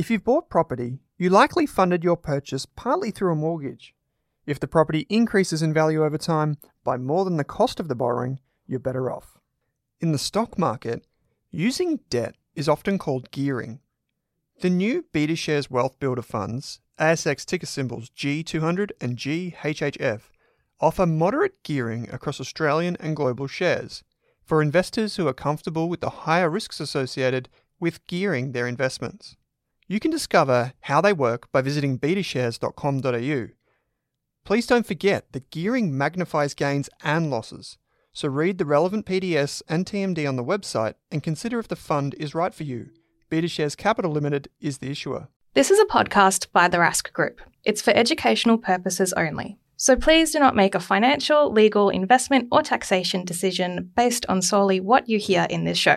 If you've bought property, you likely funded your purchase partly through a mortgage. If the property increases in value over time by more than the cost of the borrowing, you're better off. In the stock market, using debt is often called gearing. The new BetaShares Wealth Builder funds, ASX ticker symbols G200 and GHHF, offer moderate gearing across Australian and global shares for investors who are comfortable with the higher risks associated with gearing their investments. You can discover how they work by visiting betashares.com.au. Please don't forget that gearing magnifies gains and losses, so read the relevant PDS and TMD on the website and consider if the fund is right for you. BetaShares Capital Limited is the issuer. This is a podcast by the Rask Group. It's for educational purposes only. So please do not make a financial, legal, investment, or taxation decision based on solely what you hear in this show.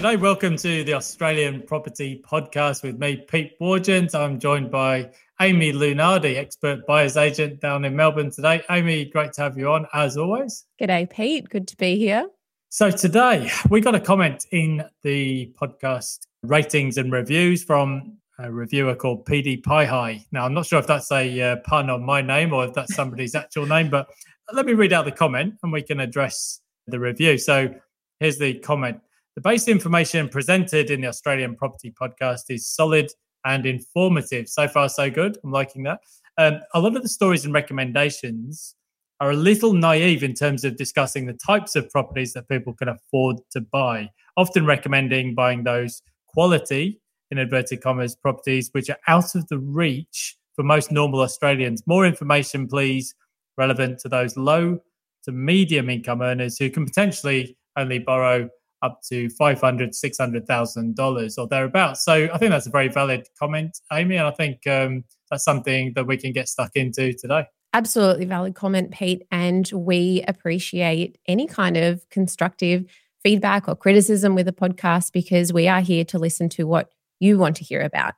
G'day, welcome to the Australian Property Podcast with me, Pete Wargent. I'm joined by Amy Lunardi, expert buyer's agent down in Melbourne today. Amy, great to have you on as always. G'day, Pete. Good to be here. So today we got a comment in the podcast ratings and reviews from a reviewer called PD Pie High. Now I'm not sure if that's a uh, pun on my name or if that's somebody's actual name, but let me read out the comment and we can address the review. So here's the comment. The base information presented in the Australian Property Podcast is solid and informative. So far, so good. I'm liking that. Um, a lot of the stories and recommendations are a little naive in terms of discussing the types of properties that people can afford to buy, often recommending buying those quality, in inverted commas, properties which are out of the reach for most normal Australians. More information, please, relevant to those low to medium income earners who can potentially only borrow up to five hundred, six hundred thousand dollars or thereabouts. So I think that's a very valid comment, Amy, and I think um, that's something that we can get stuck into today. Absolutely valid comment, Pete, and we appreciate any kind of constructive feedback or criticism with the podcast because we are here to listen to what you want to hear about.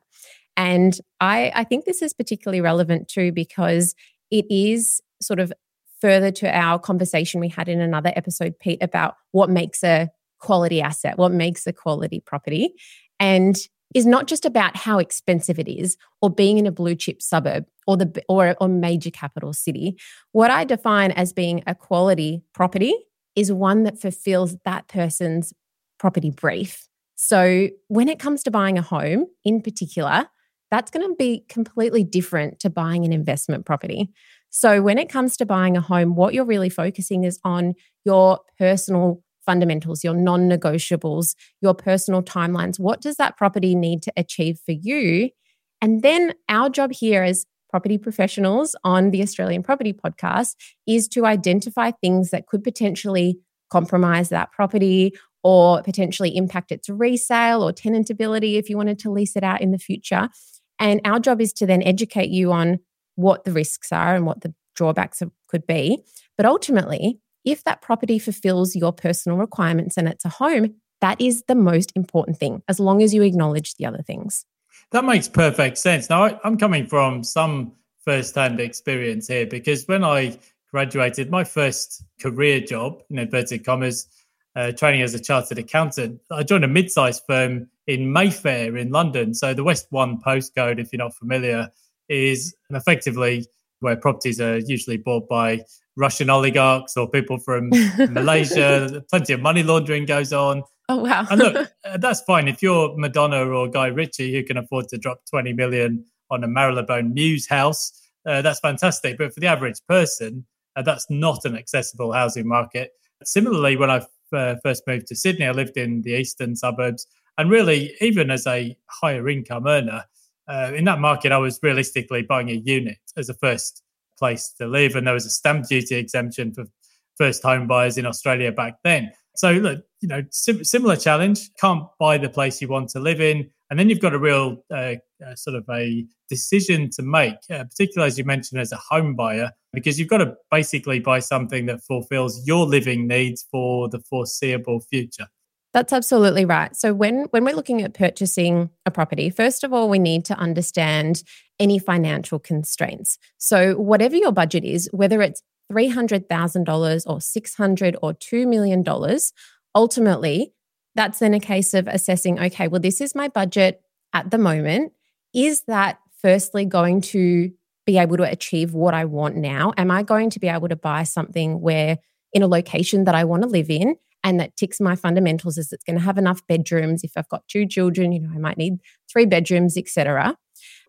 And I, I think this is particularly relevant too because it is sort of further to our conversation we had in another episode, Pete, about what makes a quality asset, what makes a quality property, and is not just about how expensive it is or being in a blue chip suburb or the or a major capital city. What I define as being a quality property is one that fulfills that person's property brief. So when it comes to buying a home in particular, that's going to be completely different to buying an investment property. So when it comes to buying a home, what you're really focusing is on your personal fundamentals, your non negotiables, your personal timelines. What does that property need to achieve for you? And then our job here as property professionals on the Australian Property Podcast is to identify things that could potentially compromise that property or potentially impact its resale or tenantability if you wanted to lease it out in the future. And our job is to then educate you on what the risks are and what the drawbacks could be. But ultimately, if that property fulfills your personal requirements and it's a home, that is the most important thing, as long as you acknowledge the other things. That makes perfect sense. Now, I, am coming from some first-hand experience here because when I graduated, my first career job, in inverted commas, uh, training as a chartered accountant, I joined a mid-sized firm in Mayfair in London. So the West One postcode, if you're not familiar, is effectively where properties are usually bought by Russian oligarchs or people from Malaysia. Plenty of money laundering goes on. Oh wow! and look, uh, that's fine if you're Madonna or Guy Ritchie who can afford to drop twenty million on a Marylebone Mews house. Uh, that's fantastic, but for the average person, uh, that's not an accessible housing market. Similarly, when I uh, first moved to Sydney, I lived in the eastern suburbs, and really, even as a higher income earner, uh, in that market, I was realistically buying a unit as a first place to live. And there was a stamp duty exemption for first home buyers in Australia back then. So look, you know, sim- similar challenge. Can't buy the place you want to live in, and then you've got a real uh, uh, sort of a decision to make, uh, particularly as you mentioned as a home buyer, because you've got to basically buy something that fulfills your living needs for the foreseeable future. That's absolutely right. So when when we're looking at purchasing a property, first of all, we need to understand any financial constraints. So whatever your budget is, whether it's $300,000 or 600 or $2 million, ultimately, that's then a case of assessing okay, well, this is my budget at the moment. Is that firstly going to be able to achieve what I want now? Am I going to be able to buy something where in a location that I want to live in and that ticks my fundamentals is it's going to have enough bedrooms if I've got two children, you know, I might need three bedrooms, etc.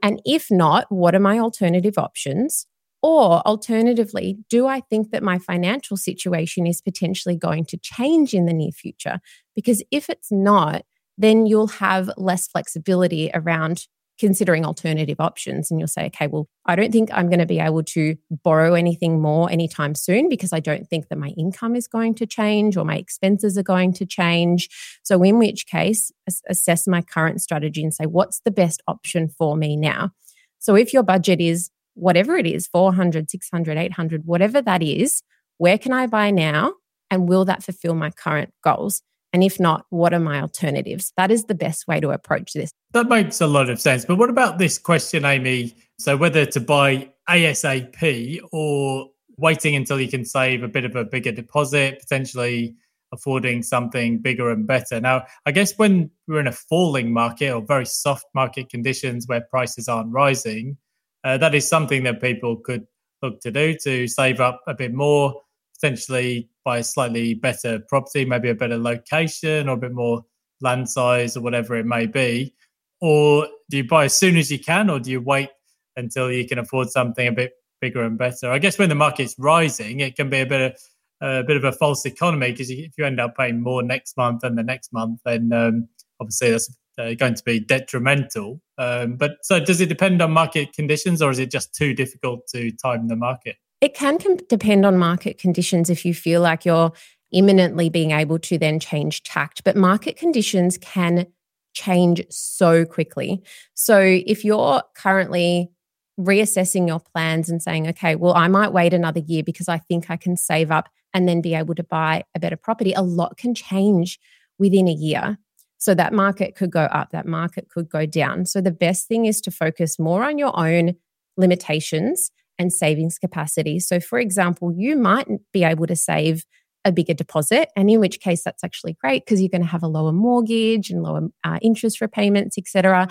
And if not, what are my alternative options? Or alternatively, do I think that my financial situation is potentially going to change in the near future? Because if it's not, then you'll have less flexibility around considering alternative options. And you'll say, okay, well, I don't think I'm going to be able to borrow anything more anytime soon because I don't think that my income is going to change or my expenses are going to change. So, in which case, assess my current strategy and say, what's the best option for me now? So, if your budget is whatever it is 400 600 800 whatever that is where can i buy now and will that fulfill my current goals and if not what are my alternatives? That is the best way to approach this. That makes a lot of sense. But what about this question amy? So whether to buy asap or waiting until you can save a bit of a bigger deposit potentially affording something bigger and better. Now i guess when we're in a falling market or very soft market conditions where prices aren't rising uh, that is something that people could look to do to save up a bit more, potentially buy a slightly better property, maybe a better location or a bit more land size or whatever it may be. Or do you buy as soon as you can, or do you wait until you can afford something a bit bigger and better? I guess when the market's rising, it can be a bit of a bit of a false economy because if you end up paying more next month than the next month, then um, obviously that's uh, going to be detrimental. Um, but so, does it depend on market conditions, or is it just too difficult to time the market? It can com- depend on market conditions if you feel like you're imminently being able to then change tact. But market conditions can change so quickly. So, if you're currently reassessing your plans and saying, okay, well, I might wait another year because I think I can save up and then be able to buy a better property, a lot can change within a year. So that market could go up, that market could go down. So the best thing is to focus more on your own limitations and savings capacity. So, for example, you might be able to save a bigger deposit, and in which case that's actually great because you're going to have a lower mortgage and lower uh, interest repayments, etc.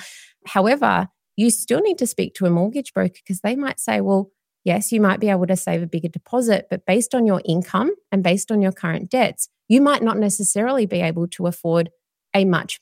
However, you still need to speak to a mortgage broker because they might say, well, yes, you might be able to save a bigger deposit, but based on your income and based on your current debts, you might not necessarily be able to afford a much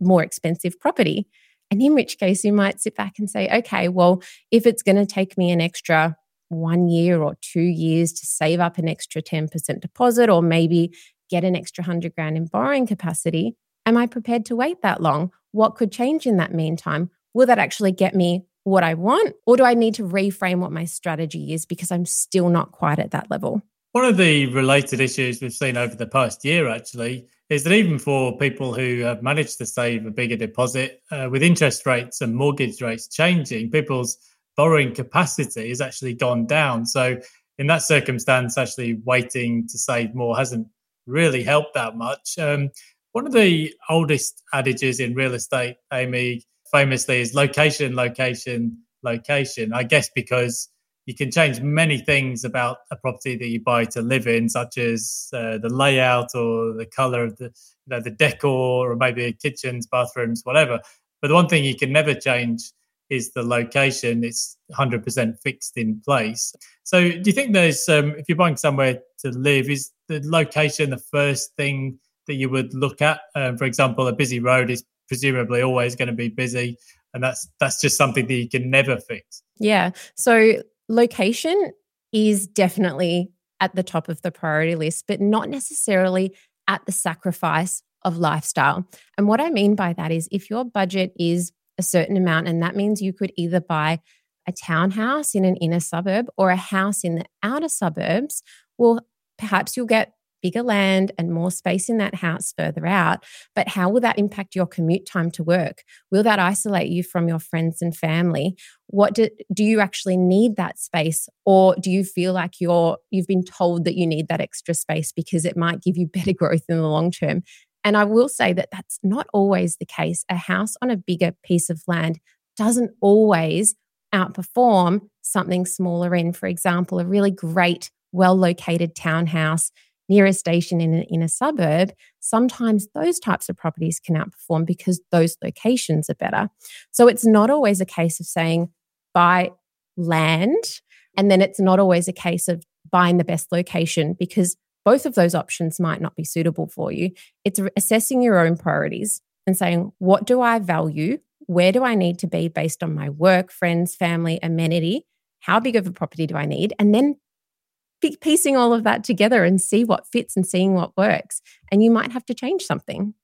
more expensive property. And in which case, you might sit back and say, okay, well, if it's going to take me an extra one year or two years to save up an extra 10% deposit or maybe get an extra 100 grand in borrowing capacity, am I prepared to wait that long? What could change in that meantime? Will that actually get me what I want? Or do I need to reframe what my strategy is because I'm still not quite at that level? One of the related issues we've seen over the past year, actually, is that even for people who have managed to save a bigger deposit, uh, with interest rates and mortgage rates changing, people's borrowing capacity has actually gone down. So, in that circumstance, actually waiting to save more hasn't really helped that much. Um, one of the oldest adages in real estate, Amy, famously, is location, location, location. I guess because you can change many things about a property that you buy to live in, such as uh, the layout or the color of the, you know, the decor, or maybe kitchens, bathrooms, whatever. But the one thing you can never change is the location. It's 100% fixed in place. So, do you think there's, um, if you're buying somewhere to live, is the location the first thing that you would look at? Um, for example, a busy road is presumably always going to be busy, and that's that's just something that you can never fix. Yeah. So location is definitely at the top of the priority list, but not necessarily at the sacrifice of lifestyle. And what I mean by that is if your budget is a certain amount, and that means you could either buy a townhouse in an inner suburb or a house in the outer suburbs, well, perhaps you'll get bigger land and more space in that house further out. But how will that impact your commute time to work? Will that isolate you from your friends and family? What do, do you actually need that space? Or do you feel like you're you've been told that you need that extra space because it might give you better growth in the long term? And I will say that that's not always the case. A house on a bigger piece of land doesn't always outperform something smaller in, for example, a really great, well located townhouse near a station in a, in a suburb, sometimes those types of properties can outperform because those locations are better. So it's not always a case of saying buy land, and then it's not always a case of buying the best location because both of those options might not be suitable for you. It's assessing your own priorities and saying, what do I value? Where do I need to be based on my work, friends, family, amenity? How big of a property do I need? And then piecing all of that together and see what fits and seeing what works. And you might have to change something.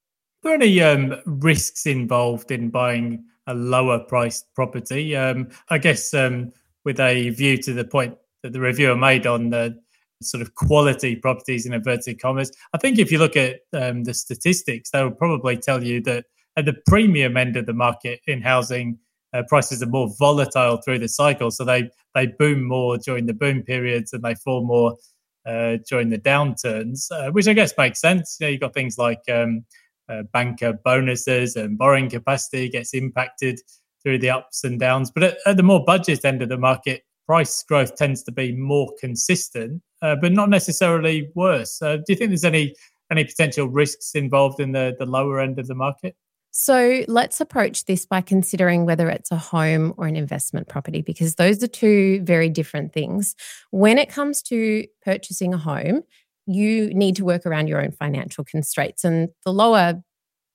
Are there any um, risks involved in buying a lower priced property? Um, I guess um, with a view to the point that the reviewer made on the sort of quality properties in inverted commas. I think if you look at um, the statistics, they will probably tell you that at the premium end of the market in housing, uh, prices are more volatile through the cycle. So they they boom more during the boom periods and they fall more uh, during the downturns, uh, which I guess makes sense. You know, you've got things like um, uh, banker bonuses and borrowing capacity gets impacted through the ups and downs. But at, at the more budget end of the market, price growth tends to be more consistent, uh, but not necessarily worse. Uh, do you think there's any any potential risks involved in the the lower end of the market? So let's approach this by considering whether it's a home or an investment property, because those are two very different things. When it comes to purchasing a home, you need to work around your own financial constraints. And the lower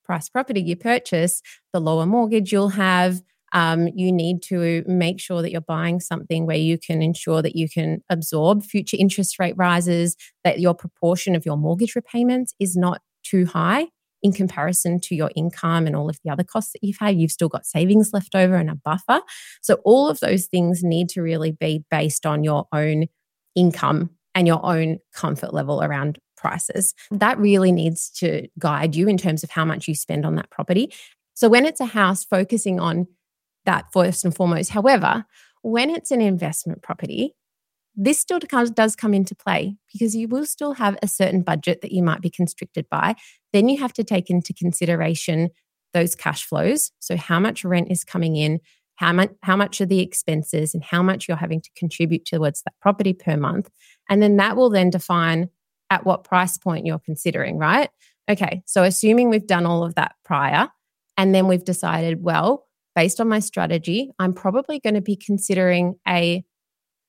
price property you purchase, the lower mortgage you'll have. Um, you need to make sure that you're buying something where you can ensure that you can absorb future interest rate rises, that your proportion of your mortgage repayments is not too high in comparison to your income and all of the other costs that you've had. You've still got savings left over and a buffer. So, all of those things need to really be based on your own income and your own comfort level around prices. That really needs to guide you in terms of how much you spend on that property. So, when it's a house, focusing on that first and foremost. However, when it's an investment property, this still does come into play because you will still have a certain budget that you might be constricted by. Then you have to take into consideration those cash flows. So, how much rent is coming in, how much, how much are the expenses, and how much you're having to contribute towards that property per month. And then that will then define at what price point you're considering, right? Okay, so assuming we've done all of that prior, and then we've decided, well, based on my strategy, I'm probably going to be considering a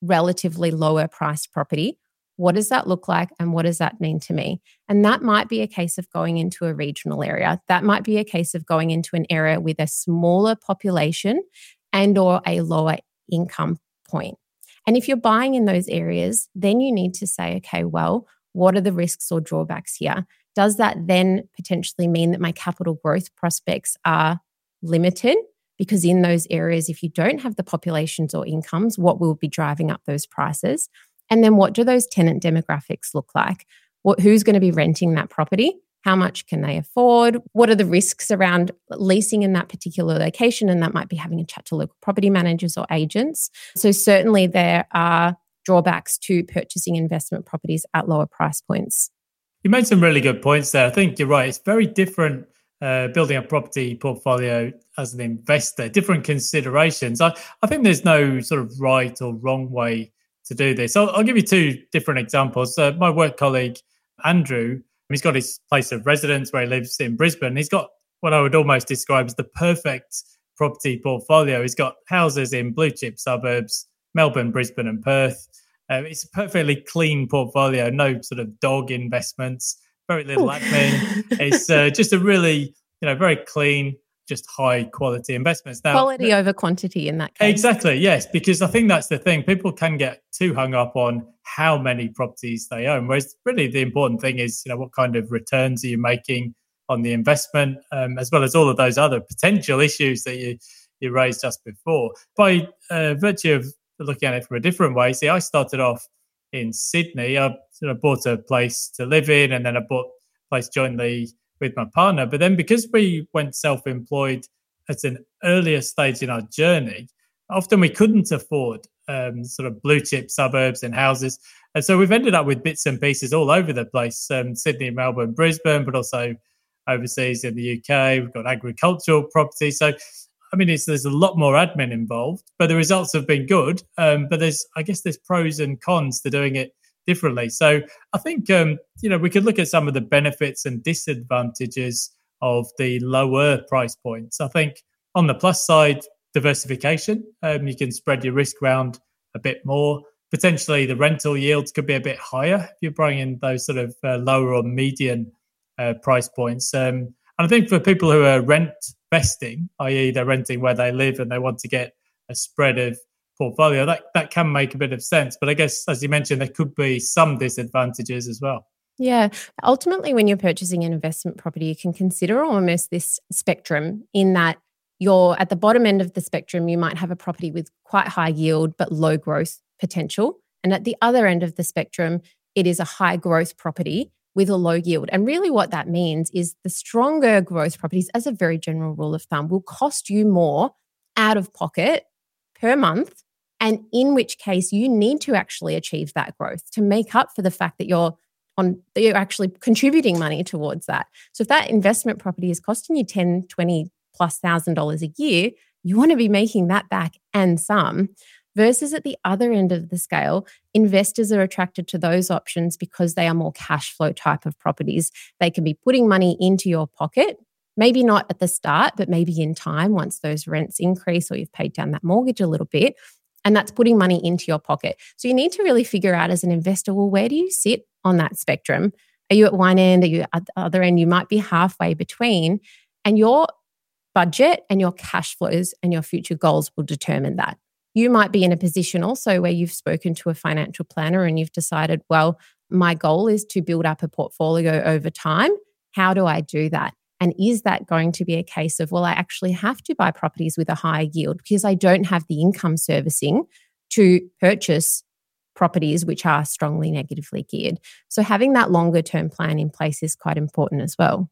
relatively lower priced property. What does that look like and what does that mean to me? And that might be a case of going into a regional area. That might be a case of going into an area with a smaller population and or a lower income point. And if you're buying in those areas, then you need to say, okay, well, what are the risks or drawbacks here? Does that then potentially mean that my capital growth prospects are limited? Because in those areas, if you don't have the populations or incomes, what will be driving up those prices? And then what do those tenant demographics look like? What, who's going to be renting that property? How much can they afford? What are the risks around leasing in that particular location? And that might be having a chat to local property managers or agents. So, certainly, there are drawbacks to purchasing investment properties at lower price points. You made some really good points there. I think you're right. It's very different uh, building a property portfolio as an investor, different considerations. I, I think there's no sort of right or wrong way to do this. I'll, I'll give you two different examples. Uh, my work colleague, Andrew, he's got his place of residence where he lives in Brisbane. He's got what I would almost describe as the perfect property portfolio. He's got houses in blue chip suburbs, Melbourne, Brisbane, and Perth. Uh, it's a perfectly clean portfolio, no sort of dog investments very little admin. it's uh, just a really, you know, very clean, just high quality investments. Now, quality over quantity in that case. Exactly, yes, because I think that's the thing. People can get too hung up on how many properties they own, whereas really the important thing is, you know, what kind of returns are you making on the investment, um, as well as all of those other potential issues that you you raised just before. By uh, virtue of looking at it from a different way, see, I started off in Sydney. I sort of bought a place to live in, and then I bought a place jointly with my partner. But then because we went self-employed at an earlier stage in our journey, often we couldn't afford um, sort of blue chip suburbs and houses. And so we've ended up with bits and pieces all over the place um, Sydney, Melbourne, Brisbane, but also overseas in the UK. We've got agricultural property. So, I mean, there's a lot more admin involved, but the results have been good. Um, but there's, I guess, there's pros and cons to doing it differently. So, I think, um, you know, we could look at some of the benefits and disadvantages of the lower price points. I think on the plus side, diversification. Um, you can spread your risk around a bit more. Potentially, the rental yields could be a bit higher if you're bringing in those sort of uh, lower or median uh, price points. Um, and I think for people who are rent vesting, i.e., they're renting where they live and they want to get a spread of portfolio, that that can make a bit of sense. But I guess, as you mentioned, there could be some disadvantages as well. Yeah. Ultimately, when you're purchasing an investment property, you can consider almost this spectrum in that you're at the bottom end of the spectrum, you might have a property with quite high yield but low growth potential. And at the other end of the spectrum, it is a high growth property with a low yield. And really, what that means is the stronger growth properties, as a very general rule of thumb, will cost you more out of pocket per month. And in which case, you need to actually achieve that growth to make up for the fact that you're on you're actually contributing money towards that. So if that investment property is costing you 10, 20 plus thousand dollars a year, you want to be making that back and some. Versus at the other end of the scale, investors are attracted to those options because they are more cash flow type of properties. They can be putting money into your pocket, maybe not at the start, but maybe in time once those rents increase or you've paid down that mortgage a little bit. And that's putting money into your pocket. So you need to really figure out as an investor well, where do you sit on that spectrum? Are you at one end? Are you at the other end? You might be halfway between. And your budget and your cash flows and your future goals will determine that. You might be in a position also where you've spoken to a financial planner and you've decided, well, my goal is to build up a portfolio over time. How do I do that? And is that going to be a case of, well, I actually have to buy properties with a higher yield because I don't have the income servicing to purchase properties which are strongly negatively geared? So, having that longer term plan in place is quite important as well.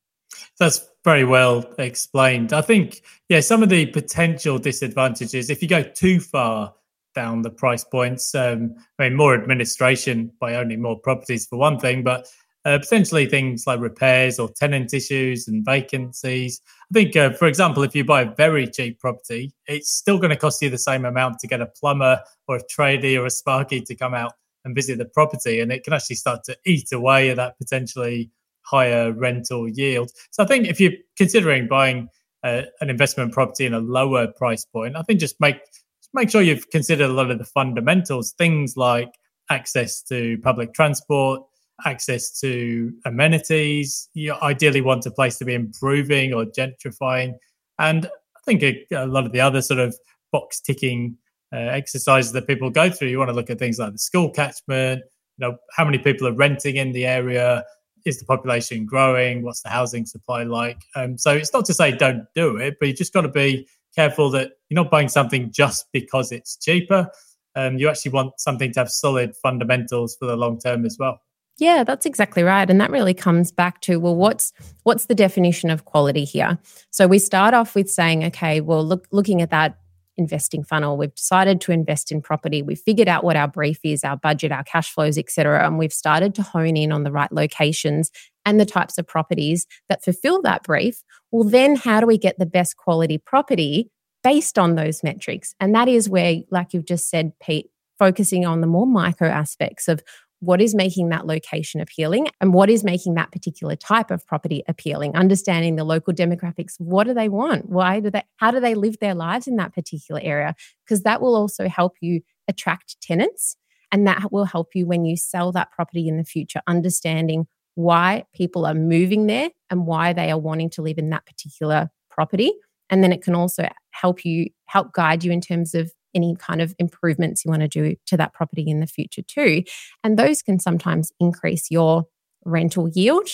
That's very well explained. I think, yeah, some of the potential disadvantages, if you go too far down the price points, um, I mean, more administration by owning more properties for one thing, but uh, potentially things like repairs or tenant issues and vacancies. I think, uh, for example, if you buy a very cheap property, it's still going to cost you the same amount to get a plumber or a tradie or a sparky to come out and visit the property, and it can actually start to eat away at that potentially higher rental yield. So I think if you're considering buying uh, an investment property in a lower price point, I think just make just make sure you've considered a lot of the fundamentals, things like access to public transport, access to amenities. You ideally want a place to be improving or gentrifying, and I think a, a lot of the other sort of box ticking uh, exercises that people go through. You want to look at things like the school catchment. You know, how many people are renting in the area? Is the population growing? What's the housing supply like? Um, so it's not to say don't do it, but you just got to be careful that you're not buying something just because it's cheaper. Um, you actually want something to have solid fundamentals for the long term as well. Yeah, that's exactly right. And that really comes back to well, what's what's the definition of quality here? So we start off with saying, okay, well, look looking at that investing funnel. We've decided to invest in property. We've figured out what our brief is, our budget, our cash flows, etc. And we've started to hone in on the right locations and the types of properties that fulfill that brief. Well, then how do we get the best quality property based on those metrics? And that is where, like you've just said, Pete, focusing on the more micro aspects of what is making that location appealing and what is making that particular type of property appealing? Understanding the local demographics what do they want? Why do they how do they live their lives in that particular area? Because that will also help you attract tenants and that will help you when you sell that property in the future understanding why people are moving there and why they are wanting to live in that particular property. And then it can also help you help guide you in terms of any kind of improvements you want to do to that property in the future too. And those can sometimes increase your rental yield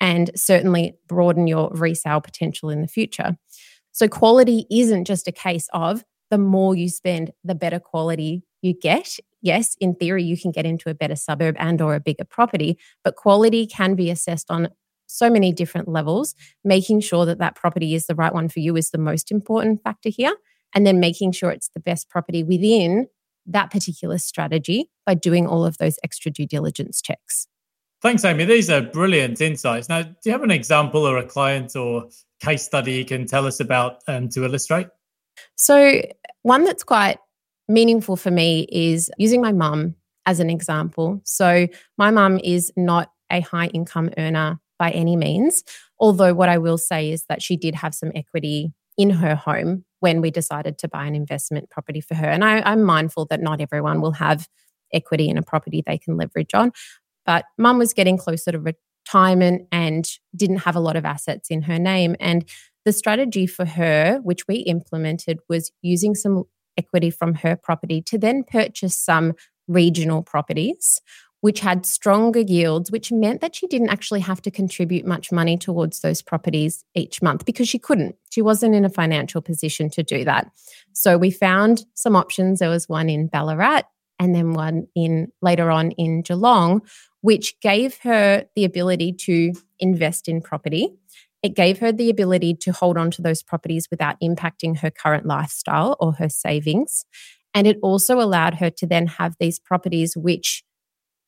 and certainly broaden your resale potential in the future. So quality isn't just a case of the more you spend, the better quality you get. Yes, in theory, you can get into a better suburb and or a bigger property, but quality can be assessed on so many different levels. Making sure that that property is the right one for you is the most important factor here. And then making sure it's the best property within that particular strategy by doing all of those extra due diligence checks. Thanks, Amy. These are brilliant insights. Now, do you have an example or a client or case study you can tell us about um, to illustrate? So, one that's quite meaningful for me is using my mum as an example. So, my mum is not a high income earner by any means, although what I will say is that she did have some equity in her home when we decided to buy an investment property for her. And I, I'm mindful that not everyone will have equity in a property they can leverage on. But mum was getting closer to retirement and didn't have a lot of assets in her name. And the strategy for her, which we implemented, was using some equity from her property to then purchase some regional properties, which had stronger yields, which meant that she didn't actually have to contribute much money towards those properties each month because she couldn't. She wasn't in a financial position to do that. So we found some options. There was one in Ballarat and then one in later on in Geelong, which gave her the ability to invest in property. It gave her the ability to hold on to those properties without impacting her current lifestyle or her savings. And it also allowed her to then have these properties which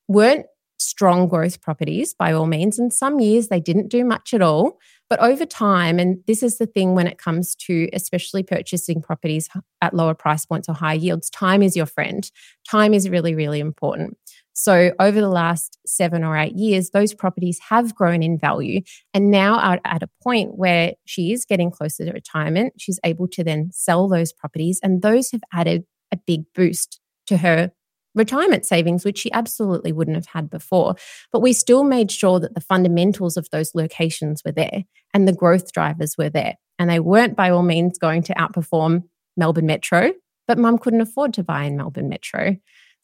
weren't strong growth properties by all means. And some years they didn't do much at all. But over time, and this is the thing when it comes to especially purchasing properties at lower price points or high yields, time is your friend. Time is really, really important. So, over the last seven or eight years, those properties have grown in value and now are at a point where she is getting closer to retirement. She's able to then sell those properties, and those have added a big boost to her retirement savings, which she absolutely wouldn't have had before. But we still made sure that the fundamentals of those locations were there and the growth drivers were there. And they weren't by all means going to outperform Melbourne Metro, but mum couldn't afford to buy in Melbourne Metro.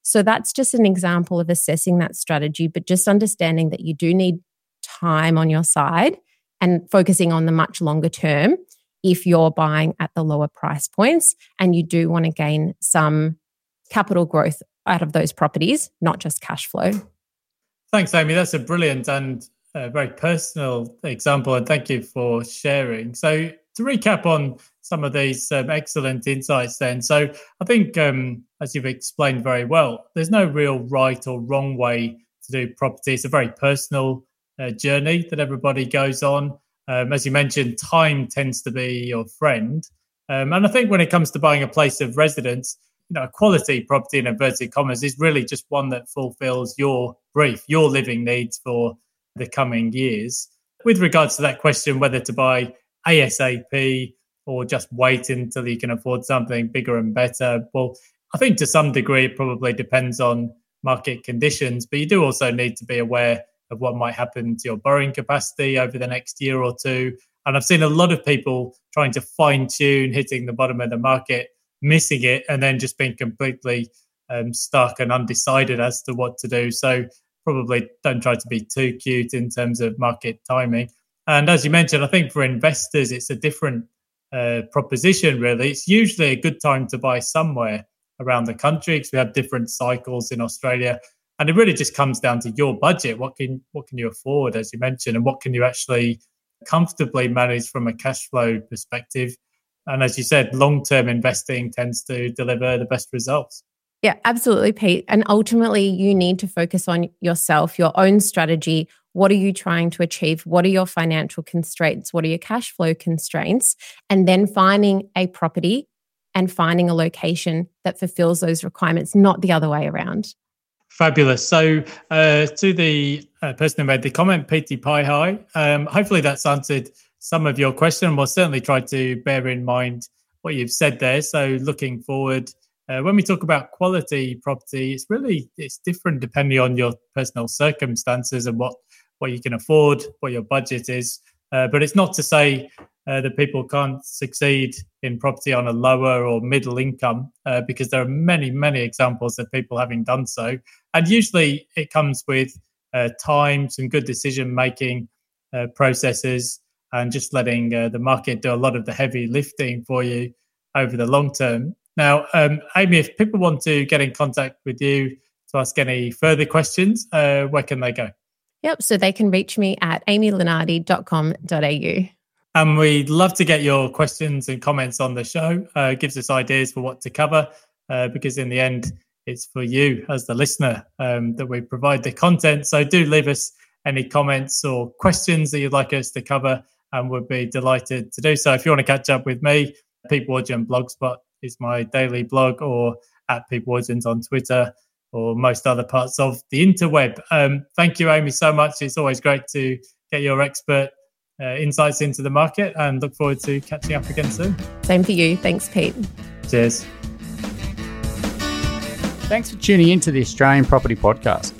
So that's just an example of assessing that strategy, but just understanding that you do need time on your side and focusing on the much longer term if you're buying at the lower price points and you do want to gain some capital growth out of those properties, not just cash flow. Thanks, Amy. That's a brilliant and a very personal example, and thank you for sharing. So, to recap on some of these um, excellent insights, then, so I think, um, as you've explained very well, there's no real right or wrong way to do property. It's a very personal uh, journey that everybody goes on. Um, as you mentioned, time tends to be your friend. Um, and I think when it comes to buying a place of residence, you know, a quality property in inverted commas is really just one that fulfills your brief, your living needs for the coming years. With regards to that question, whether to buy ASAP or just wait until you can afford something bigger and better, well, I think to some degree it probably depends on market conditions, but you do also need to be aware of what might happen to your borrowing capacity over the next year or two. And I've seen a lot of people trying to fine tune hitting the bottom of the market missing it and then just being completely um, stuck and undecided as to what to do. So probably don't try to be too cute in terms of market timing. And as you mentioned, I think for investors, it's a different uh, proposition, really. It's usually a good time to buy somewhere around the country because we have different cycles in Australia. And it really just comes down to your budget. What can what can you afford, as you mentioned, and what can you actually comfortably manage from a cash flow perspective? And as you said, long term investing tends to deliver the best results. Yeah, absolutely, Pete. And ultimately, you need to focus on yourself, your own strategy. What are you trying to achieve? What are your financial constraints? What are your cash flow constraints? And then finding a property and finding a location that fulfills those requirements, not the other way around. Fabulous. So, uh, to the uh, person who made the comment, Pete Pie High, um, hopefully that's answered some of your question. We'll certainly try to bear in mind what you've said there. So looking forward, uh, when we talk about quality property, it's really it's different depending on your personal circumstances and what what you can afford, what your budget is. Uh, but it's not to say uh, that people can't succeed in property on a lower or middle income, uh, because there are many, many examples of people having done so. And usually it comes with uh, time, some good decision making uh, processes, and just letting uh, the market do a lot of the heavy lifting for you over the long term. Now, um, Amy, if people want to get in contact with you to ask any further questions, uh, where can they go? Yep. So they can reach me at amylunardi.com.au. And we'd love to get your questions and comments on the show. Uh, gives us ideas for what to cover, uh, because in the end, it's for you as the listener um, that we provide the content. So do leave us any comments or questions that you'd like us to cover, and we'd be delighted to do so. If you want to catch up with me, Pete Wargent Blogspot is my daily blog, or at Pete Wargent on Twitter, or most other parts of the interweb. Um, thank you, Amy, so much. It's always great to get your expert uh, insights into the market and look forward to catching up again soon. Same for you. Thanks, Pete. Cheers. Thanks for tuning in to the Australian Property Podcast.